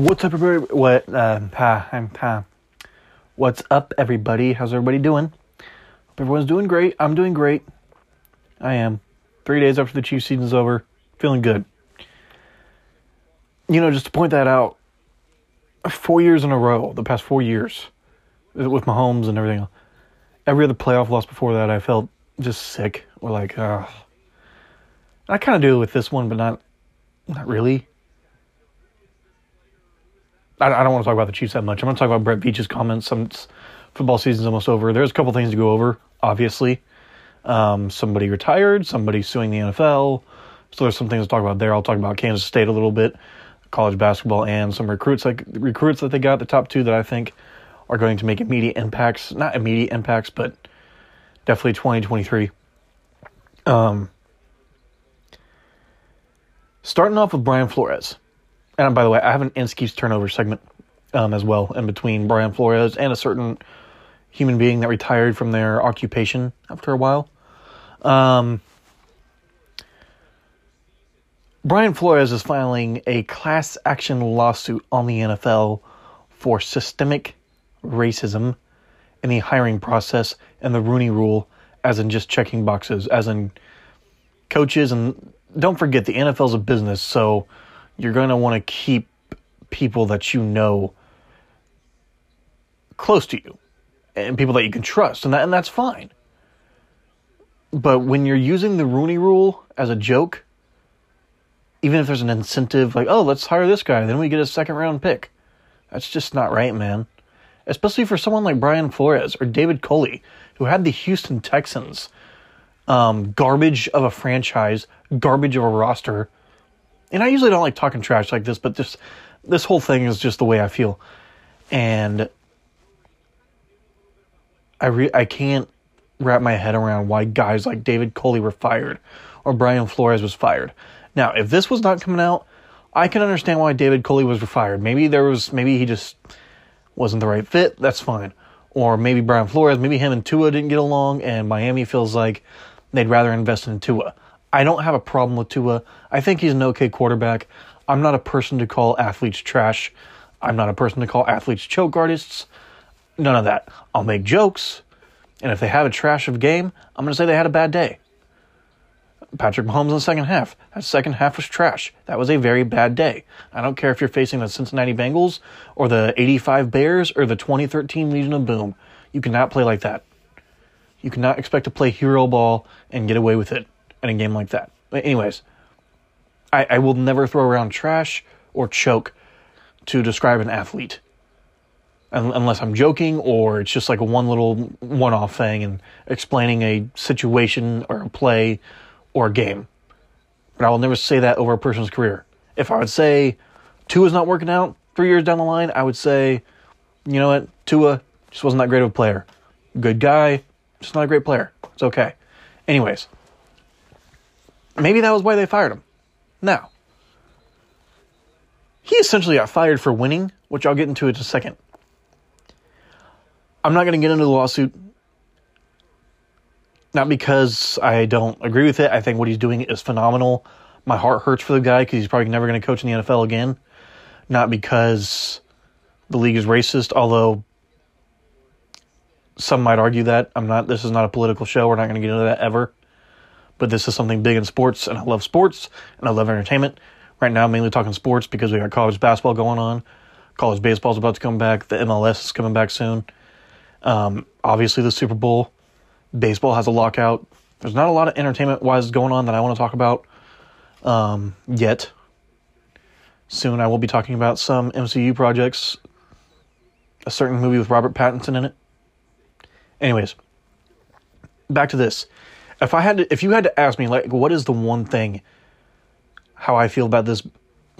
What's up, everybody? What? Um, ha, I'm ha. What's up, everybody? How's everybody doing? Hope everyone's doing great. I'm doing great. I am. Three days after the Chiefs season's over, feeling good. You know, just to point that out, four years in a row, the past four years, with Mahomes and everything, every other playoff loss before that, I felt just sick. Or like, I kind of do with this one, but not, not really. I, don't want to talk about the Chiefs that much. I'm going to talk about Brett Veach's comments. Football season's almost over. There's a couple things to go over. Obviously, um, somebody retired, somebody suing the NFL. So there's some things to talk about there. I'll talk about Kansas State a little bit, college basketball, and some recruits like recruits that they got. The top two that I think are going to make immediate impacts. Not immediate impacts, but definitely 2023. Um, starting off with Brian Flores. And by the way, I have an Inskee's turnover segment um, as well in between Brian Flores and a certain human being that retired from their occupation after a while. Um, Brian Flores is filing a class action lawsuit on the NFL for systemic racism in the hiring process and the Rooney Rule, as in just checking boxes, as in coaches. And don't forget, the NFL's a business, so you're going to want to keep people that you know close to you and people that you can trust, and that and that's fine. But when you're using the Rooney Rule as a joke, even if there's an incentive, like oh, let's hire this guy, then we get a second round pick, that's just not right, man. Especially for someone like Brian Flores or David Culley, who had the Houston Texans, um, garbage of a franchise, garbage of a roster. And I usually don't like talking trash like this, but this this whole thing is just the way I feel, and I re- I can't wrap my head around why guys like David Culley were fired or Brian Flores was fired. Now, if this was not coming out, I can understand why David Culley was fired. Maybe there was maybe he just wasn't the right fit. That's fine. Or maybe Brian Flores, maybe him and Tua didn't get along, and Miami feels like they'd rather invest in Tua. I don't have a problem with Tua. I think he's an okay quarterback. I'm not a person to call athletes trash. I'm not a person to call athletes choke artists. None of that. I'll make jokes, and if they have a trash of game, I'm going to say they had a bad day. Patrick Mahomes in the second half. That second half was trash. That was a very bad day. I don't care if you're facing the Cincinnati Bengals or the 85 Bears or the 2013 Legion of Boom. You cannot play like that. You cannot expect to play hero ball and get away with it in a game like that. But anyways, I, I will never throw around trash or choke to describe an athlete unless I'm joking or it's just like a one little one off thing and explaining a situation or a play or a game. But I will never say that over a person's career. If I would say Tua is not working out three years down the line, I would say, you know what, Tua just wasn't that great of a player. Good guy, just not a great player. It's okay. Anyways, maybe that was why they fired him. Now, he essentially got fired for winning, which I'll get into in a second. I'm not going to get into the lawsuit. Not because I don't agree with it. I think what he's doing is phenomenal. My heart hurts for the guy because he's probably never going to coach in the NFL again. Not because the league is racist, although some might argue that. I'm not. This is not a political show. We're not going to get into that ever. But this is something big in sports, and I love sports and I love entertainment. Right now, I'm mainly talking sports because we got college basketball going on. College baseball is about to come back. The MLS is coming back soon. Um, obviously, the Super Bowl. Baseball has a lockout. There's not a lot of entertainment wise going on that I want to talk about um, yet. Soon, I will be talking about some MCU projects. A certain movie with Robert Pattinson in it. Anyways, back to this. If I had to, if you had to ask me, like, what is the one thing, how I feel about this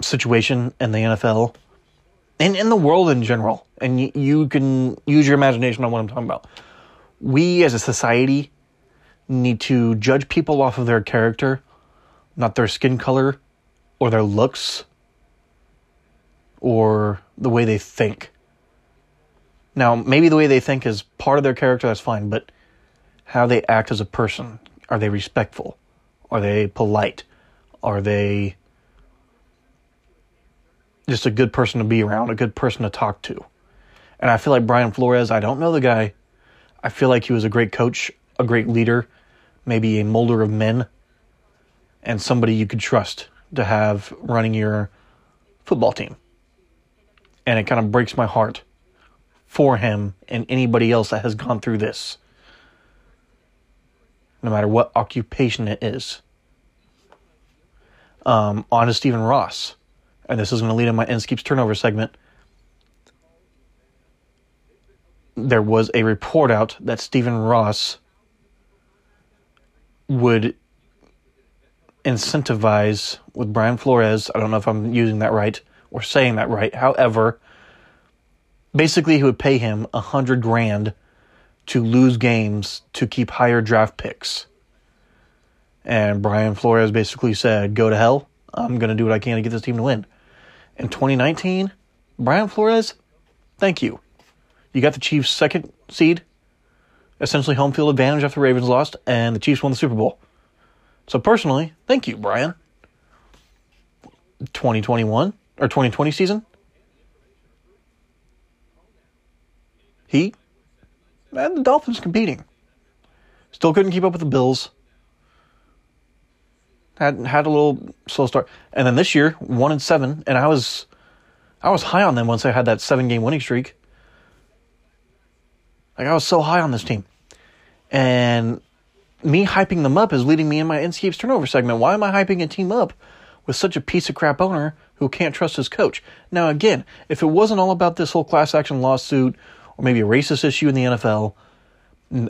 situation in the NFL, and in the world in general, and y- you can use your imagination on what I'm talking about. We as a society need to judge people off of their character, not their skin color or their looks or the way they think. Now, maybe the way they think is part of their character, that's fine, but how they act as a person. Are they respectful? Are they polite? Are they just a good person to be around, a good person to talk to. And I feel like Brian Flores, I don't know the guy. I feel like he was a great coach, a great leader, maybe a molder of men, and somebody you could trust to have running your football team. And it kind of breaks my heart for him and anybody else that has gone through this, no matter what occupation it is. Um, on to Stephen Ross, and this is going to lead in my ends turnover segment. There was a report out that Stephen Ross would incentivize with Brian Flores. I don't know if I'm using that right or saying that right. However, basically he would pay him a hundred grand to lose games to keep higher draft picks. And Brian Flores basically said, Go to hell. I'm going to do what I can to get this team to win. In 2019, Brian Flores, thank you. You got the Chiefs' second seed, essentially home field advantage after the Ravens lost, and the Chiefs won the Super Bowl. So personally, thank you, Brian. 2021 or 2020 season, he and the Dolphins competing. Still couldn't keep up with the Bills. Had had a little slow start, and then this year one and seven, and I was I was high on them once I had that seven game winning streak. Like I was so high on this team, and me hyping them up is leading me in my NCA's turnover segment. Why am I hyping a team up with such a piece of crap owner who can't trust his coach? Now, again, if it wasn't all about this whole class action lawsuit maybe a racist issue in the NFL,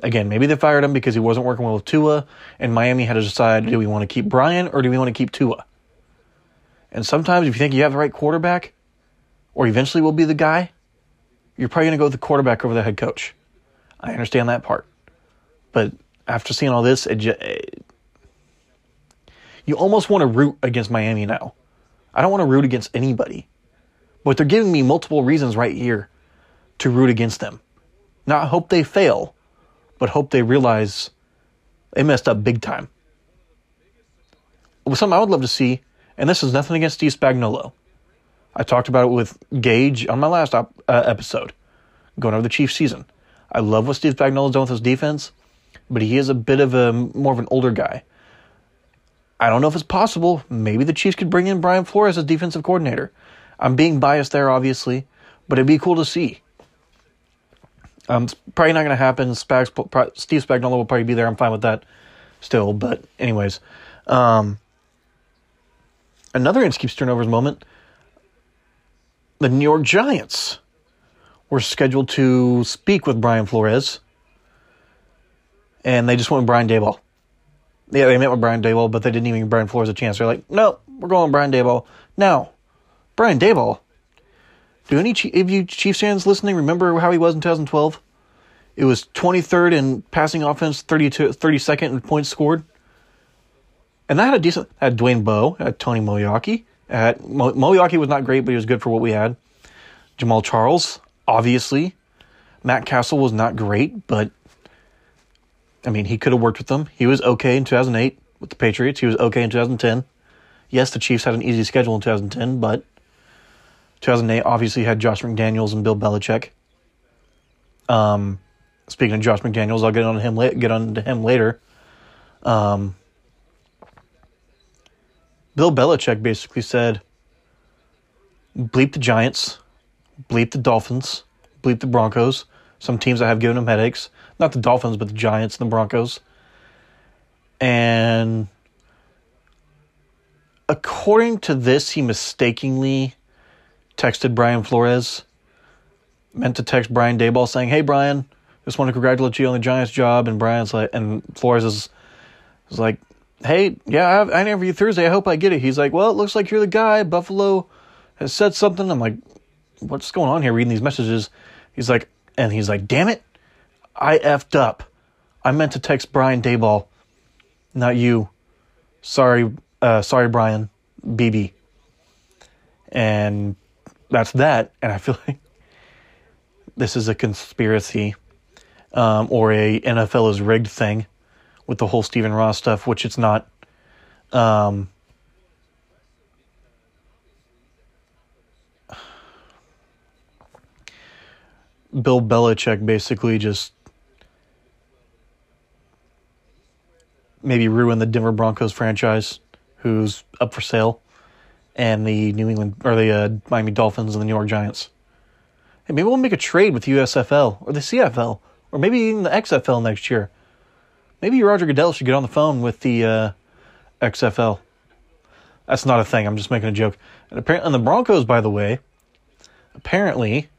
again, maybe they fired him because he wasn't working well with Tua, and Miami had to decide do we want to keep Brian or do we want to keep Tua? And sometimes if you think you have the right quarterback, or eventually will be the guy, you're probably going to go with the quarterback over the head coach. I understand that part. But after seeing all this, it it, eh, you almost want to root against Miami now. I don't want to root against anybody. But they're giving me multiple reasons right here to root against them. Not hope they fail, but hope they realize they messed up big time. Something I would love to see, and this is nothing against Steve Spagnuolo. I talked about it with Gage on my last op- uh, episode, going over the Chiefs season. I love what Steve Spagnuolo's done with his defense but he is a bit of a more of an older guy. I don't know if it's possible. Maybe the Chiefs could bring in Brian Flores as defensive coordinator. I'm being biased there, obviously, but it'd be cool to see. Um, it's probably not going to happen. Spags, Steve Spagnuolo will probably be there. I'm fine with that still. But anyways, um, another Ince turnovers moment. The New York Giants were scheduled to speak with Brian Flores and they just went with Brian Daboll. Yeah, they met with Brian Daboll, but they didn't even give Brian Flores a chance. They're like, no, we're going with Brian Daboll Now, Brian Daboll, do any of you Chiefs fans listening remember how he was in 2012? It was 23rd in passing offense, 32, 32nd in points scored. And that had a decent, had Dwayne Bowe, had Tony Moeaki. At, Mo, Moeaki was not great, but he was good for what we had. Jamaal Charles, obviously. Matt Cassel was not great, but I mean, he could have worked with them. He was okay in 2008 with the Patriots. He was okay in 2010. Yes, the Chiefs had an easy schedule in 2010, but 2008 obviously had Josh McDaniels and Bill Belichick. Um, speaking of Josh McDaniels, I'll get on him la- get on to him later. Um, Bill Belichick basically said, "Bleep the Giants, bleep the Dolphins, bleep the Broncos. Some teams that have given him headaches not the Dolphins, but the Giants and the Broncos. And according to this, he mistakenly texted Brian Flores, meant to text Brian Daboll saying, "Hey Brian, just want to congratulate you on the Giants job." And Brian's like, and Flores is, is like, "Hey, yeah, I, have, I interview Thursday. I hope I get it." He's like, "Well, it looks like you're the guy. Buffalo has said something." I'm like, "What's going on here?" Reading these messages, he's like, and he's like, "Damn it." I effed up. I meant to text Brian Dayball, not you. Sorry, uh, sorry, Brian, BB. And that's that. And I feel like this is a conspiracy um, or a NFL is rigged thing with the whole Stephen Ross stuff, which it's not. Um, Bill Belichick basically just maybe ruined the Denver Broncos franchise, who's up for sale and the New England or the uh, Miami Dolphins and the New York Giants. Hey, maybe we'll make a trade with USFL or the CFL or maybe even the XFL next year. Maybe Roger Goodell should get on the phone with the uh, XFL. That's not a thing. I'm just making a joke. And apparently, and the Broncos, by the way, apparently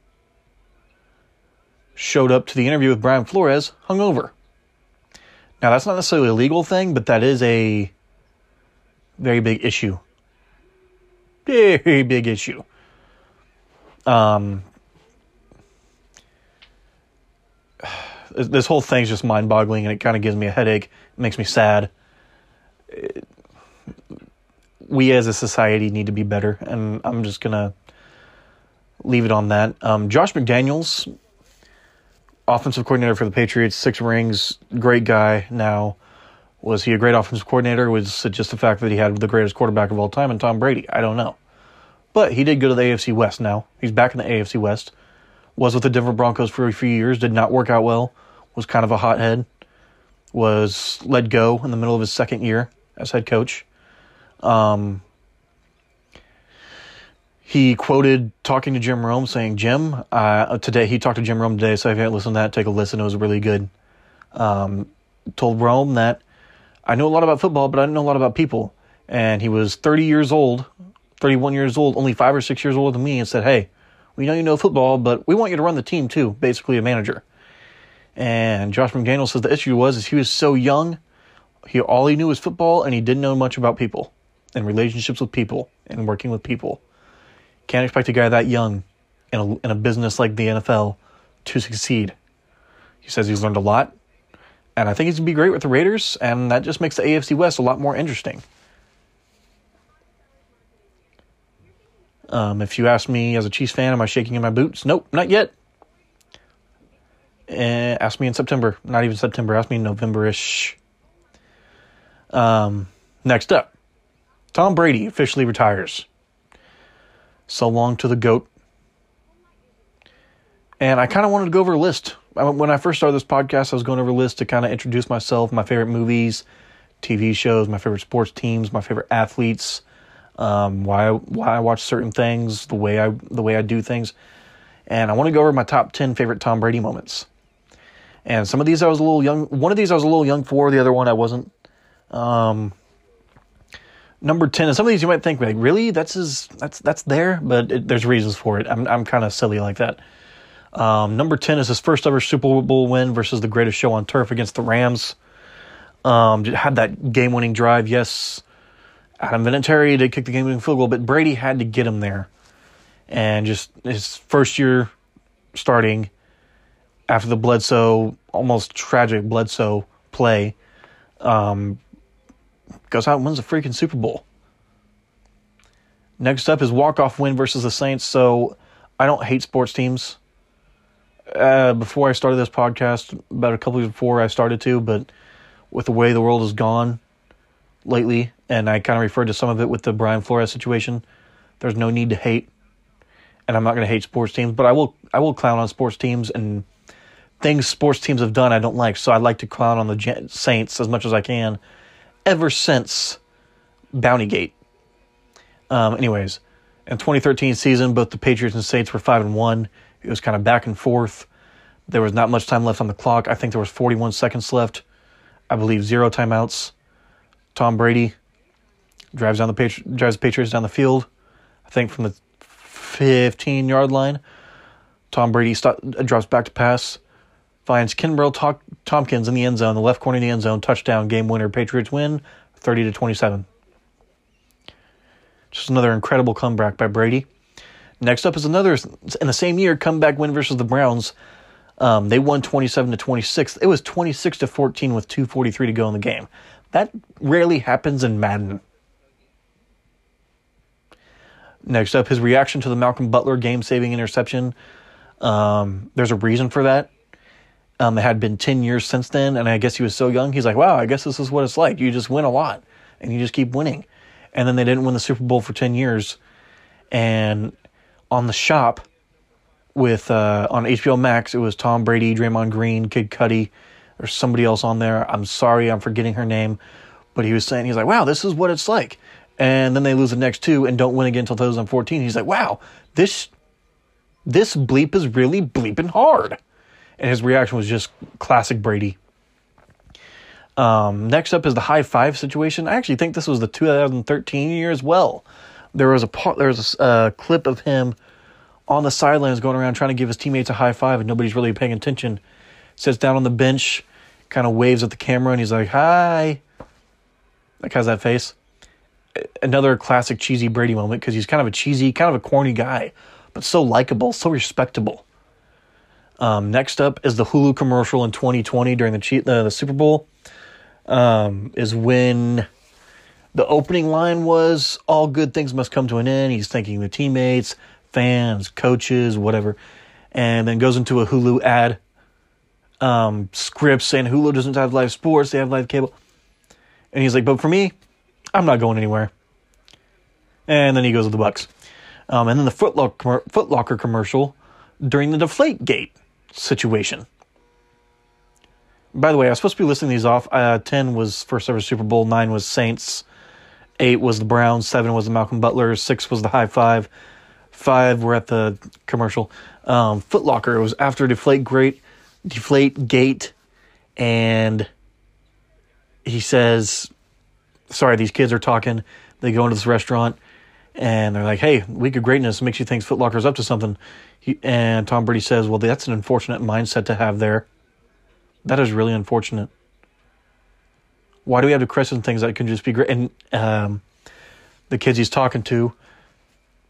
showed up to the interview with Brian Flores hungover. Now, that's not necessarily a legal thing, but that is a very big issue. Very big issue. Um, this whole thing's just mind boggling and it kind of gives me a headache. It makes me sad. we as a society need to be better, and I'm just going to leave it on that. Um, Josh McDaniels, offensive coordinator for the Patriots, six rings, great guy now. Was he a great offensive coordinator? Was it just the fact that he had the greatest quarterback of all time and Tom Brady? I don't know. But he did go to the AFC West now. He's back in the AFC West. Was with the Denver Broncos for a few years, did not work out well was kind of a hothead, was let go in the middle of his second year as head coach. Um, he quoted talking to Jim Rome saying, Jim, uh, today, he talked to Jim Rome today, so if you haven't listened to that, take a listen. It was really good. Um, told Rome that I know a lot about football, but I don't know a lot about people. And he was 30 years old, 31 years old, only five or six years older than me, and said, Hey, we know you know football, but we want you to run the team too, basically a manager. And Josh McDaniel says the issue was is he was so young, he all he knew was football, and he didn't know much about people and relationships with people and working with people. Can't expect a guy that young in a, in a business like the NFL to succeed. He says he's learned a lot, and I think he's gonna be great with the Raiders, and that just makes the AFC West a lot more interesting. Um, if you ask me as a Chiefs fan, am I shaking in my boots? Nope, not yet. Eh, ask me in September. Not even September. Ask me in November-ish. Um, next up, Tom Brady officially retires. So long to the GOAT. And I kind of wanted to go over a list. When I first started this podcast, I was going over a list to kind of introduce myself, my favorite movies, TV shows, my favorite sports teams, my favorite athletes, um, why why I watch certain things, the way I the way I do things, and I want to go over my top ten favorite Tom Brady moments. And some of these I was a little young. One of these I was a little young for. The other one I wasn't. Um, number ten, and some of these you might think like, really, that's his, that's that's there, but it, there's reasons for it. I'm I'm kind of silly like that. Um, number ten is his first ever Super Bowl win versus the greatest show on turf against the Rams. Um, had that game-winning drive. Yes, Adam Vinatieri did kick the game-winning field goal, but Brady had to get him there, and just his first year starting after the Bledsoe, almost tragic Bledsoe play, um, goes out and wins the freaking Super Bowl. Next up is walk-off win versus the Saints. So I don't hate sports teams. Uh, before I started this podcast, about a couple years before I started to, but with the way the world has gone lately, and I kind of referred to some of it with the Brian Flores situation, there's no need to hate, and I'm not going to hate sports teams, but I will I will clown on sports teams and things sports teams have done I don't like. So I like to clown on the Saints as much as I can ever since Bountygate. Um, anyways, in 2013 season, both the Patriots and Saints were 5 and 1. It was kind of back and forth. There was not much time left on the clock. I think there was 41 seconds left. I believe zero timeouts. Tom Brady drives down the Patri- drives the Patriots down the field. I think from the 15 yard line. Tom Brady st- drops back to pass finds Kenbrell Thompkins in the end zone, the left corner of the end zone, touchdown, game winner. Patriots win 30 to 27. Just another incredible comeback by Brady. Next up is another in the same year comeback win versus the Browns. Um, they won 27 to 26. It was 26 to 14 with 2:43 to go in the game. That rarely happens in Madden. Next up, his reaction to the Malcolm Butler game-saving interception. Um, there's a reason for that. Um, it had been 10 years since then, and I guess he was so young. He's like, wow, I guess this is what it's like. You just win a lot, and you just keep winning. And then they didn't win the Super Bowl for 10 years. And on the shop, with uh, on HBO Max. It was Tom Brady, Draymond Green, Kid Cudi. or somebody else on there. I'm sorry, I'm forgetting her name, but he was saying he's like, "Wow, this is what it's like." And then they lose the next two and don't win again until 2014. He's like, "Wow, this this bleep is really bleeping hard." And his reaction was just classic Brady. Um, next up is the high five situation. I actually think this was the 2013 year as well. There was a part, there was a uh, clip of him on the sidelines going around trying to give his teammates a high five, and nobody's really paying attention. Sits down on the bench, kind of waves at the camera, and he's like, "Hi." Like has that face. Another classic cheesy Brady moment because he's kind of a cheesy, kind of a corny guy, but so likable, so respectable. Um, next up is the Hulu commercial in 2020 during the, uh, the Super Bowl. Um, is when the opening line was all good things must come to an end. He's thanking the teammates, fans, coaches, whatever, and then goes into a Hulu ad um, script saying Hulu doesn't have live sports, they have live cable. And he's like, but for me, I'm not going anywhere. And then he goes to the Bucks. Um, and then the Footlocker commercial during the Deflate Gate situation. By the way, I was supposed to be listing these off. Uh, 10 was first ever Super Bowl, 9 was Saints, 8 was the Browns, 7 was the Malcolm Butler, 6 was the High Five, 5 were at the commercial. Um, Footlocker, it was after Deflate Great, Deflate Gate, and he says, Sorry, these kids are talking. They go into this restaurant and they're like, Hey, Week of Greatness makes you think Footlocker's up to something. He, and Tom Brady says, Well, that's an unfortunate mindset to have there. That is really unfortunate. Why do we have to question things that can just be great? And um, the kids he's talking to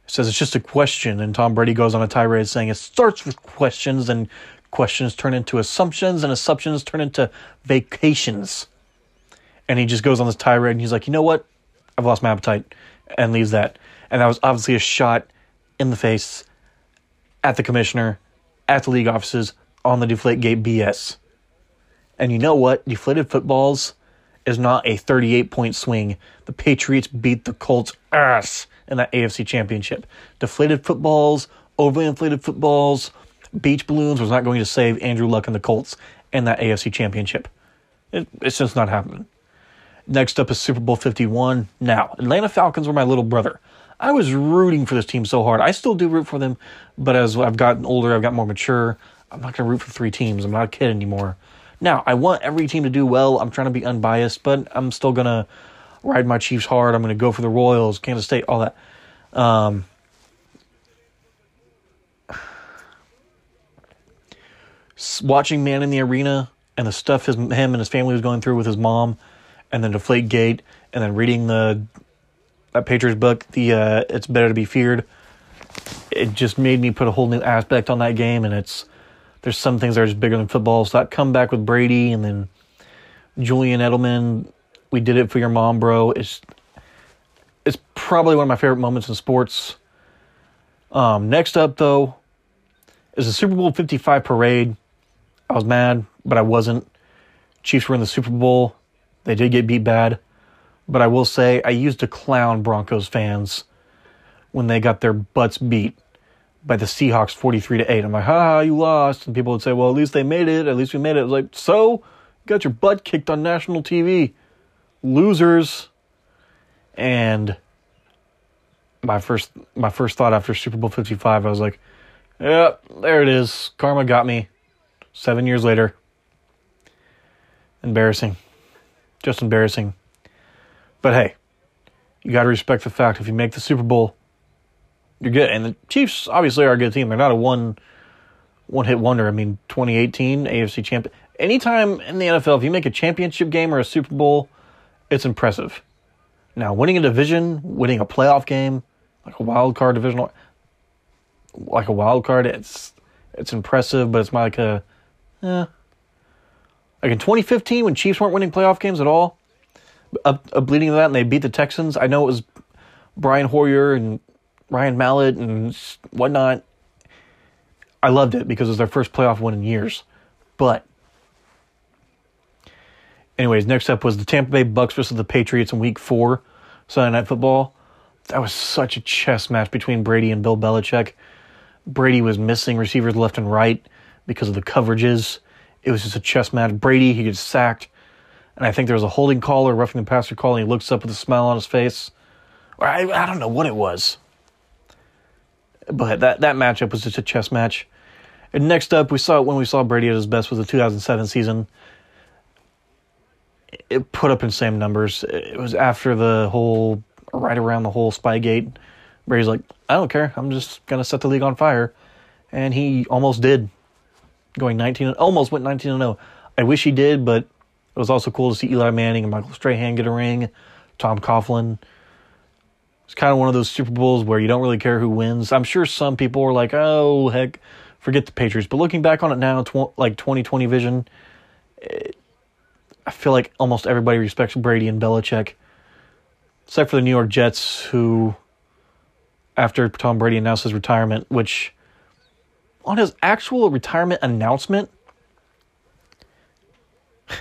says it's just a question, and Tom Brady goes on a tirade saying it starts with questions, and questions turn into assumptions, and assumptions turn into vacations. And he just goes on this tirade, and he's like, you know what? I've lost my appetite, and leaves that. And that was obviously a shot in the face at the commissioner, at the league offices, on the Deflate Gate BS. And you know what? Deflated footballs is not a 38 point swing. The Patriots beat the Colts ass in that AFC championship. Deflated footballs, overly inflated footballs, beach balloons was not going to save Andrew Luck and the Colts in that AFC championship. It, it's just not happening. Next up is Super Bowl 51. Now, Atlanta Falcons were my little brother. I was rooting for this team so hard. I still do root for them, but as I've gotten older, I've got more mature. I'm not going to root for three teams. I'm not a kid anymore. Now, I want every team to do well. I'm trying to be unbiased, but I'm still going to ride my Chiefs hard. I'm going to go for the Royals, Kansas State, all that. Um, watching Man in the Arena and the stuff his, him and his family was going through with his mom, and then Deflate Gate, and then reading the that Patriots book, the uh, It's Better to Be Feared. It just made me put a whole new aspect on that game, and it's there's some things that are just bigger than football. So that comeback with Brady and then Julian Edelman, we did it for your mom, bro. It's it's probably one of my favorite moments in sports. Um, next up though is the Super Bowl 55 parade. I was mad, but I wasn't. Chiefs were in the Super Bowl. They did get beat bad. But I will say I used to clown Broncos fans when they got their butts beat by the Seahawks 43 to 8. I'm like, ha, you lost. And people would say, well, at least they made it. At least we made it. I was like, so? You got your butt kicked on national TV. Losers. And my first my first thought after Super Bowl 55, I was like, yeah, there it is. Karma got me. Seven years later. Embarrassing. Just embarrassing. But hey, you got to respect the fact if you make the Super Bowl, you're good. And the Chiefs obviously are a good team. They're not a one one hit wonder. I mean, 2018 AFC champion. Anytime in the NFL, if you make a championship game or a Super Bowl, it's impressive. Now, winning a division, winning a playoff game, like a wild card divisional, like a wild card, it's it's impressive, but it's like a, eh. Like in 2015, when Chiefs weren't winning playoff games at all, up, up leading to that, and they beat the Texans. I know it was Brian Hoyer and Ryan Mallett and whatnot. I loved it because it was their first playoff win in years. But, anyways, next up was the Tampa Bay Bucks versus the Patriots in Week Four, Sunday Night Football. That was such a chess match between Brady and Bill Belichick. Brady was missing receivers left and right because of the coverages. It was just a chess match. Brady, he gets sacked. And I think there was a holding call or roughing the passer call, and he looks up with a smile on his face. I, I don't know what it was. But that, that matchup was just a chess match. And next up, we saw when we saw Brady at his best was the 2007 season. It put up insane numbers. It was after the whole, right around the whole Spygate. Brady's like, I don't care. I'm just going to set the league on fire. And he almost did, going 19, almost went 19 0. I wish he did, but it was also cool to see Eli Manning and Michael Strahan get a ring, Tom Coughlin. It's kind of one of those Super Bowls where you don't really care who wins. I'm sure some people were like, oh, heck, forget the Patriots. But looking back on it now, tw- like 2020 vision, it, I feel like almost everybody respects Brady and Belichick, except for the New York Jets, who, after Tom Brady announced his retirement, which on his actual retirement announcement,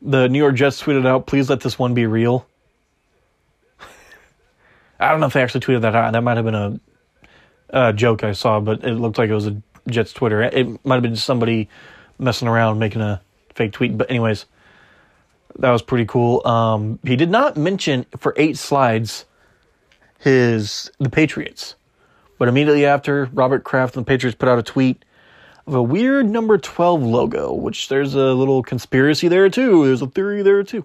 the New York Jets tweeted out, please let this one be real. I don't know if they actually tweeted that out. That might have been a, a joke I saw, but it looked like it was a Jets Twitter. It might have been somebody messing around making a fake tweet. But anyways, that was pretty cool. Um, he did not mention for eight slides his the Patriots, but immediately after Robert Kraft and the Patriots put out a tweet of a weird number twelve logo, which there's a little conspiracy there too. There's a theory there too.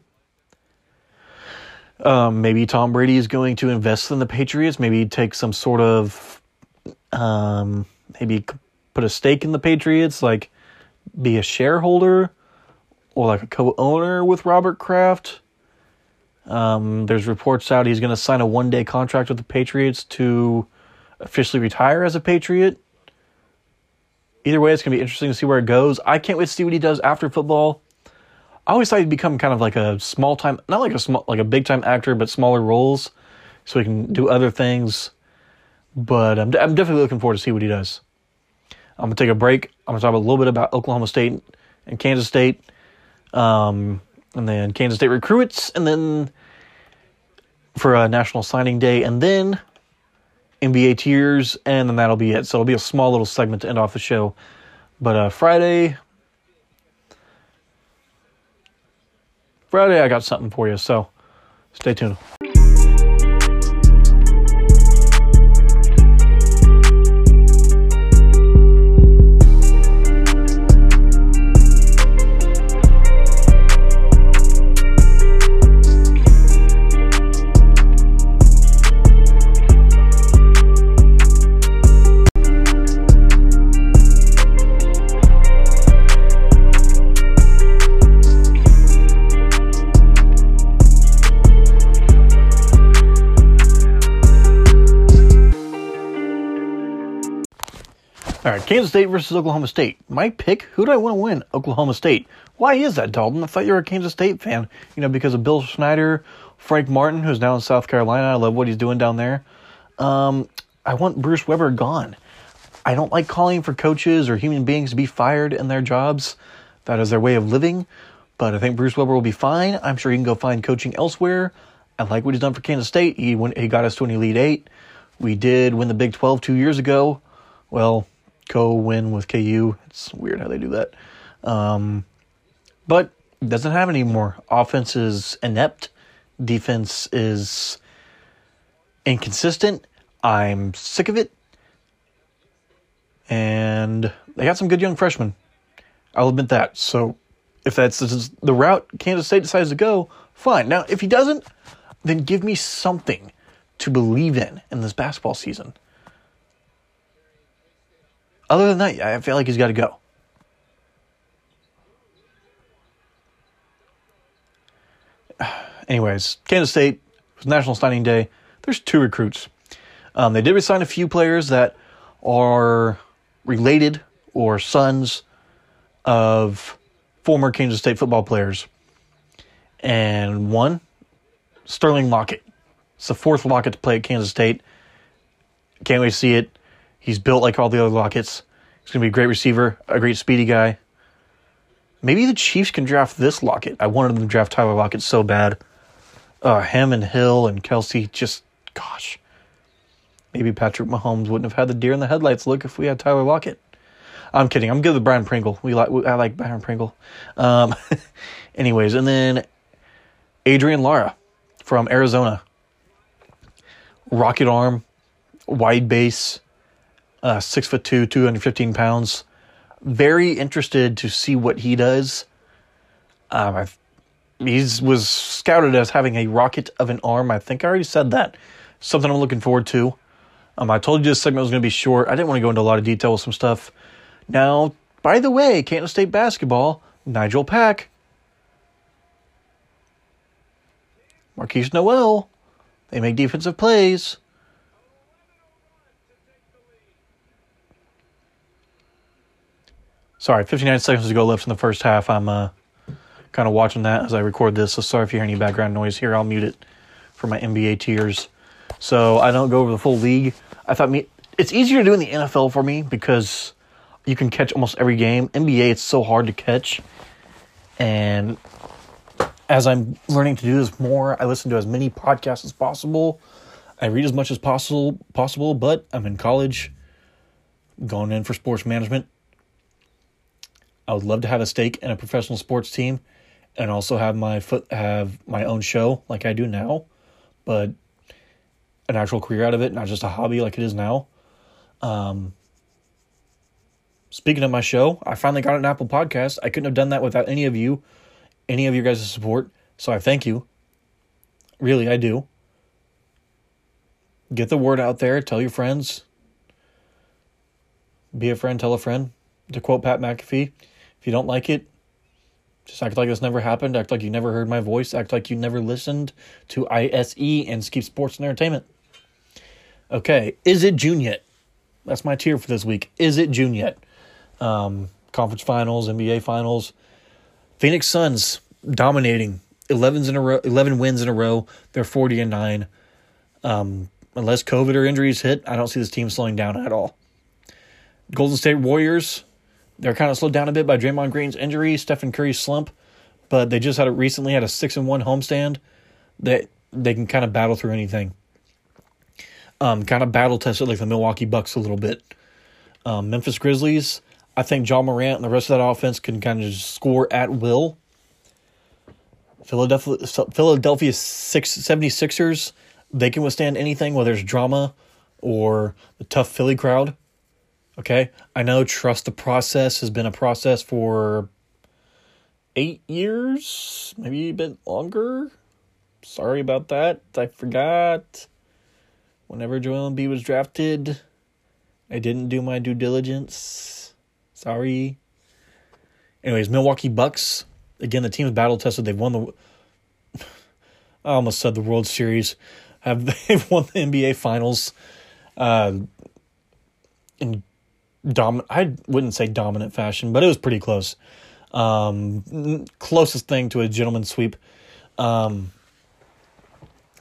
Um, maybe Tom Brady is going to invest in the Patriots. Maybe take some sort of, um, maybe put a stake in the Patriots, like be a shareholder or like a co-owner with Robert Kraft. Um, there's reports out he's going to sign a one-day contract with the Patriots to officially retire as a Patriot. Either way, it's going to be interesting to see where it goes. I can't wait to see what he does after football. I always thought he'd become kind of like a small time, not like a small, like a big time actor, but smaller roles, so he can do other things. But I'm, I'm definitely looking forward to see what he does. I'm gonna take a break. I'm gonna talk a little bit about Oklahoma State and Kansas State, um, and then Kansas State recruits, and then for a National Signing Day, and then NBA tiers, and then that'll be it. So it'll be a small little segment to end off the show. But uh, Friday, Friday, I got something for you. So stay tuned. State versus Oklahoma State. My pick, who do I want to win? Oklahoma State. Why is that, Dalton? I thought you were a Kansas State fan. You know, because of Bill Snyder, Frank Martin, who's now in South Carolina. I love what he's doing down there. Um, I want Bruce Weber gone. I don't like calling for coaches or human beings to be fired in their jobs. That is their way of living. But I think Bruce Weber will be fine. I'm sure he can go find coaching elsewhere. I like what he's done for Kansas State. He went, he got us to an Elite Eight. We did win the Big 12 two years ago. Well, co win with KU. It's weird how they do that. Um, but doesn't have any more. Offense is inept. Defense is inconsistent. I'm sick of it. And they got some good young freshmen. I'll admit that. So if that's the route Kansas State decides to go, fine. Now, if he doesn't, then give me something to believe in in this basketball season. Other than that, I feel like he's got to go. Anyways, Kansas State was National Signing Day. There's two recruits. Um, they did resign a few players that are related or sons of former Kansas State football players. And one, Sterling Lockett. It's the fourth Lockett to play at Kansas State. Can't wait to see it. He's built like all the other Locketts. He's going to be a great receiver, a great speedy guy. Maybe the Chiefs can draft this Lockett. I wanted them to draft Tyler Lockett so bad. Uh, him and Hill and Kelsey, just, gosh. maybe Patrick Mahomes wouldn't have had the deer in the headlights look if we had Tyler Lockett. I'm kidding. I'm good with Byron Pringle. We like I like Byron Pringle. Um, anyways, and then Adrian Lara from Arizona. Rocket arm, wide base, uh, six foot two, 215 pounds. Very interested to see what he does. Um, he's was scouted as having a rocket of an arm. I think I already said that. Something I'm looking forward to. Um, I told you this segment was going to be short. I didn't want to go into a lot of detail with some stuff. Now, by the way, Kansas State basketball, Nigel Pack, Markquis Nowell, they make defensive plays. Sorry, 59 seconds to go left in the first half. I'm uh, kind of watching that as I record this, so sorry if you hear any background noise here. I'll mute it for my NBA tiers. So I don't go over the full league. I thought me it's easier to do in the NFL for me because you can catch almost every game. NBA, it's so hard to catch. And as I'm learning to do this more, I listen to as many podcasts as possible. I read as much as possible possible, but I'm in college, going in for sports management. I would love to have a stake in a professional sports team and also have my foot have my own show like I do now, but an actual career out of it, not just a hobby like it is now. Um, speaking of my show, I finally got an Apple Podcast. I couldn't have done that without any of you, any of your guys' support. So I thank you. Really, I do. Get the word out there. Tell your friends. Be a friend, tell a friend. To quote Pat McAfee, if you don't like it, just act like this never happened. Act like you never heard my voice. Act like you never listened to ISE and Skeep Sports and Entertainment. Okay, is it June yet? That's my tier for this week. Is it June yet? Um, conference finals, NBA finals. Phoenix Suns dominating. 11s in a row, 11 wins in a row. They're 40 and 9. Um, unless COVID or injuries hit, I don't see this team slowing down at all. Golden State Warriors, they're kind of slowed down a bit by Draymond Green's injury, Stephen Curry's slump, but they just had a, recently had a 6 and 1 homestand that they can kind of battle through anything. Um, kind of battle tested like the Milwaukee Bucks a little bit. Um, Memphis Grizzlies, I think Ja Morant and the rest of that offense can kind of score at will. Philadelphia, Philadelphia 76ers, they can withstand anything, whether it's drama or the tough Philly crowd. Okay? I know trust the process has been a process for eight years, maybe a bit longer. Sorry about that. I forgot. Whenever Joel Embiid was drafted, I didn't do my due diligence. Sorry. Anyways, Milwaukee Bucks. Again, the team team's battle tested. They've won the. I almost said the World Series. Have they've won the NBA Finals? Uh, in dom. I wouldn't say dominant fashion, but it was pretty close. Um, closest thing to a gentleman sweep. Um,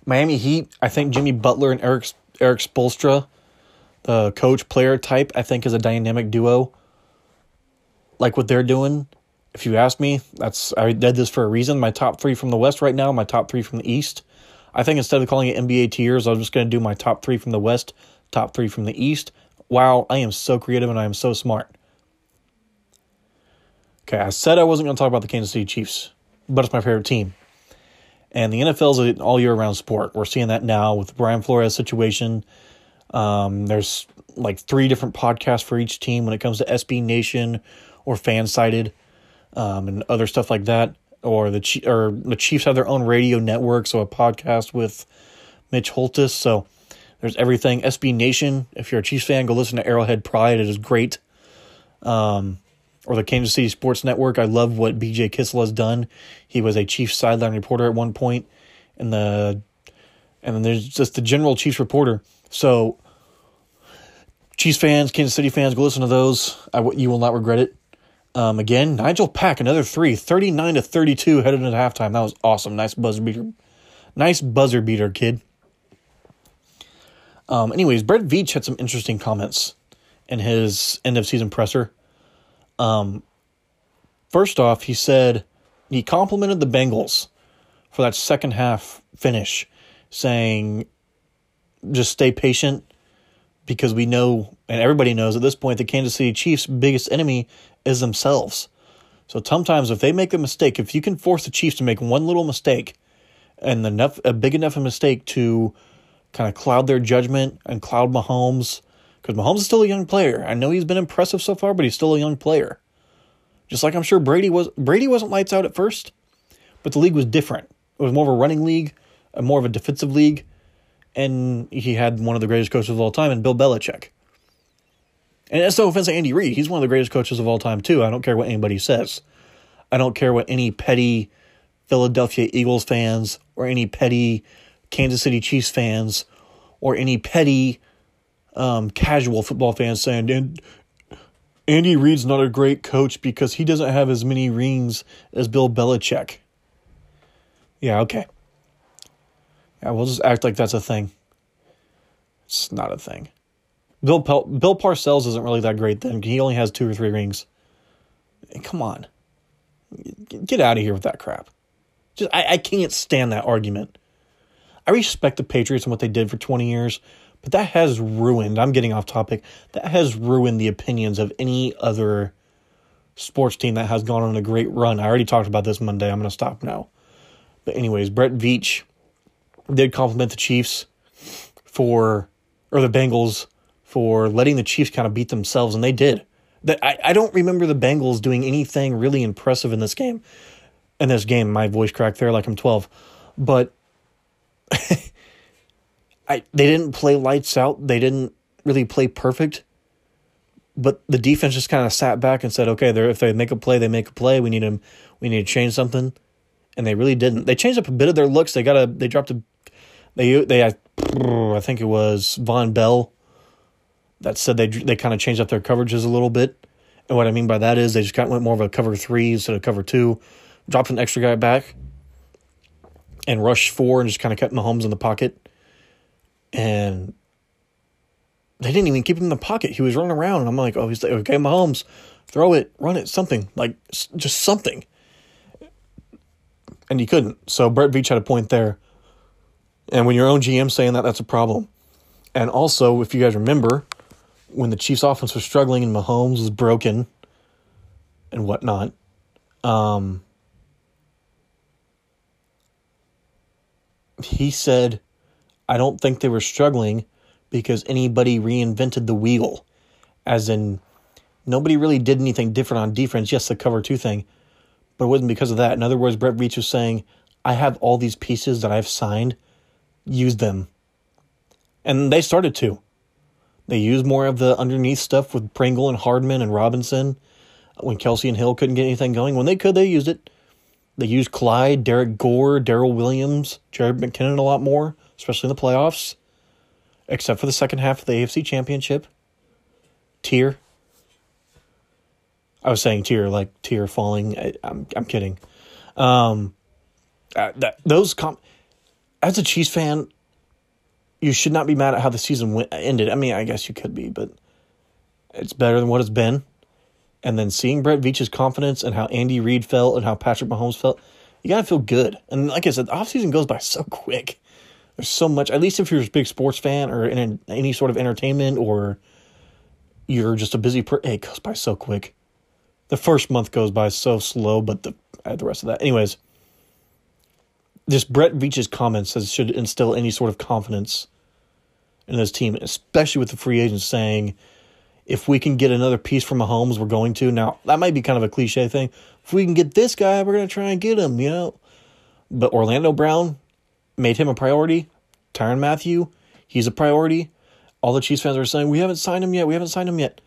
Miami Heat. I think Jimmy Butler and Eric Erik Spoelstra, the coach player type, I think is a dynamic duo. Like what they're doing. If you ask me, that's I did this for a reason. My top three from the West right now, my top three from the East. I think instead of calling it NBA tiers, I'm just going to do my top three from the West, top three from the East. Wow, I am so creative and I am so smart. Okay, I said I wasn't going to talk about the Kansas City Chiefs, but it's my favorite team. And the NFL is an all year round sport. We're seeing that now with the Brian Flores situation. Um, there's like three different podcasts for each team when it comes to SB Nation or Fansided um, and other stuff like that. Or the or the Chiefs have their own radio network, so a podcast with Mitch Holthus. So there's everything. SB Nation. If you're a Chiefs fan, go listen to Arrowhead Pride. It is great. Um, or the Kansas City Sports Network. I love what BJ Kissel has done. He was a Chiefs sideline reporter at one point, and the and then there's just the general Chiefs reporter. So Chiefs fans, Kansas City fans, go listen to those. I, you will not regret it. Um, again, Nigel Pack, another three, 39 to 32 headed into halftime. That was awesome. Nice buzzer beater. Nice buzzer beater, kid. Um, anyways, Brett Veach had some interesting comments in his end of season presser. Um, first off, he said he complimented the Bengals for that second half finish, saying, just stay patient. because we know, and everybody knows at this point, the Kansas City Chiefs' biggest enemy is themselves. So sometimes, if they make a mistake, if you can force the Chiefs to make one little mistake, and enough a big enough a mistake to kind of cloud their judgment and cloud Mahomes, because Mahomes is still a young player. I know he's been impressive so far, but he's still a young player. Just like I'm sure Brady was. Brady wasn't lights out at first, but the league was different. It was more of a running league, more of a defensive league, and he had one of the greatest coaches of all time, and Bill Belichick. And that's no offense to Andy Reid. He's one of the greatest coaches of all time, too. I don't care what anybody says. I don't care what any petty Philadelphia Eagles fans or any petty Kansas City Chiefs fans or any petty um, casual football fans saying, and Andy Reid's not a great coach because he doesn't have as many rings as Bill Belichick. Yeah, okay. Yeah, we'll just act like that's a thing. It's not a thing. Bill Pel- Bill Parcells isn't really that great then. He only has two or three rings. Come on. Get out of here with that crap. Just I, I can't stand that argument. I respect the Patriots and what they did for 20 years, but that has ruined, I'm getting off topic, that has ruined the opinions of any other sports team that has gone on a great run. I already talked about this Monday. I'm going to stop now. But, anyways, Brett Veach did compliment the Chiefs for, or the Bengals for letting the Chiefs kind of beat themselves, and they did. That I, I don't remember the Bengals doing anything really impressive in this game. In this game, my voice cracked there like I'm 12. But I they didn't play lights out. They didn't really play perfect. But the defense just kind of sat back and said, "Okay, if they make a play, they make a play. We need them. We need to change something." And they really didn't. They changed up a bit of their looks. They got a. They dropped a. They they I, I think it was Vonn Bell. That said they they kind of changed up their coverages a little bit. And what I mean by that is they just kind of went more of a cover three instead of cover two, dropped an extra guy back, and rush four and just kind of kept Mahomes in the pocket and they didn't even keep him in the pocket. He was running around, and I'm like, oh, he's like, okay, Mahomes, throw it, run it, something like just something. And he couldn't. So Brett Veach had a point there. And when your own GM saying that, that's a problem. And also, if you guys remember, when the Chiefs' offense was struggling and Mahomes was broken and whatnot, um, he said I don't think they were struggling because anybody reinvented the wheel, as in nobody really did anything different on defense. Yes, the cover two thing, but it wasn't because of that. In other words, Brett Veach was saying, I have all these pieces that I've signed, use them. And they started to. They used more of the underneath stuff with Pringle and Hardman and Robinson when Kelce and Hill couldn't get anything going. When they could, they used it. They used Clyde, Derrick Gore, Darrel Williams, Jerick McKinnon a lot more especially in the playoffs, except for the second half of the AFC Championship. Tier. I was saying tier like tier falling. I, am I'm, I'm kidding. Um, uh, that those com- as a Chiefs fan, you should not be mad at how the season went, ended. I mean, I guess you could be, but it's better than what it's been. And then seeing Brett Veach's confidence and how Andy Reid felt and how Patrick Mahomes felt, you gotta feel good. And like I said, the offseason goes by so quick. There's so much. At least if you're a big sports fan or in any sort of entertainment, or you're just a busy person, it goes by so quick. The first month goes by so slow, but the uh, the rest of that, anyways. This Brett Veach's comments should instill any sort of confidence in this team, especially with the free agents saying, if we can get another piece from Mahomes, we're going to. Now, that might be kind of a cliche thing. If we can get this guy, we're going to try and get him, you know? But Orlando Brown, made him a priority. Tyrann Mathieu, he's a priority. All the Chiefs fans are saying, we haven't signed him yet. We haven't signed him yet.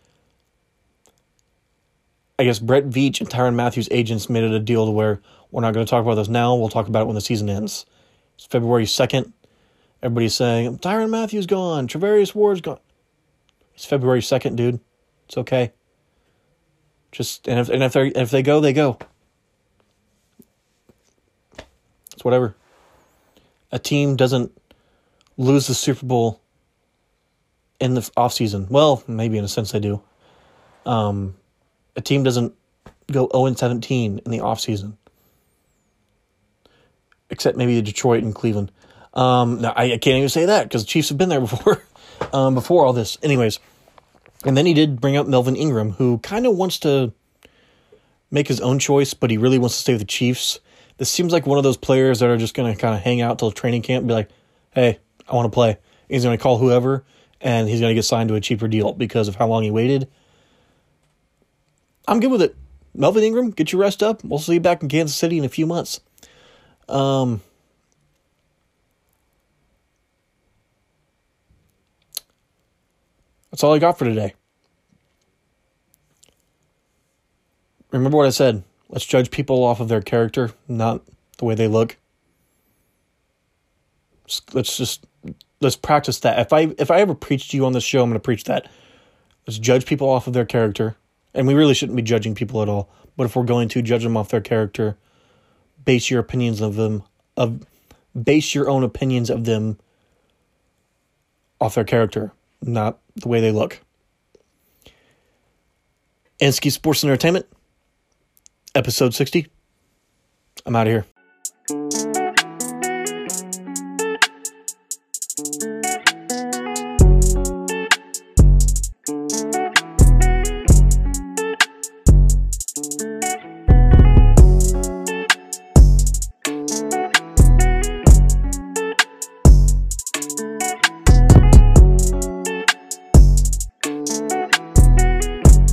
I guess Brett Veach and Tyrann Mathieu's agents made it a deal to where we're not going to talk about this now. We'll talk about it when the season ends. It's February 2nd. Everybody's saying, Tyrann Mathieu's gone. Charvarius Ward's gone. It's February 2nd, dude. It's okay. Just, and if, and if, they if they go, they go. It's whatever a team doesn't lose the Super Bowl in the off season. Well, maybe in a sense they do. Um, a team doesn't go 0 17 in the off season, except maybe the Detroit and Cleveland. Um, now I, I can't even say that because the Chiefs have been there before. Um, before all this, anyways, and then he did bring up Melvin Ingram, who kind of wants to make his own choice, but he really wants to stay with the Chiefs. This seems like one of those players that are just going to kind of hang out till training camp and be like, hey, I want to play. He's going to call whoever, and he's going to get signed to a cheaper deal because of how long he waited. I'm good with it. Melvin Ingram, get your rest up. We'll see you back in Kansas City in a few months. Um, that's all I got for today. Remember what I said. Let's judge people off of their character, not the way they look. Let's just let's practice that. If I if I ever preach to you on this show, I'm going to preach that. Let's judge people off of their character, and we really shouldn't be judging people at all. But if we're going to judge them off their character, base your opinions of them of base your own opinions of them off their character, not the way they look. Ansky Sports and Entertainment, episode 60. I'm out of here.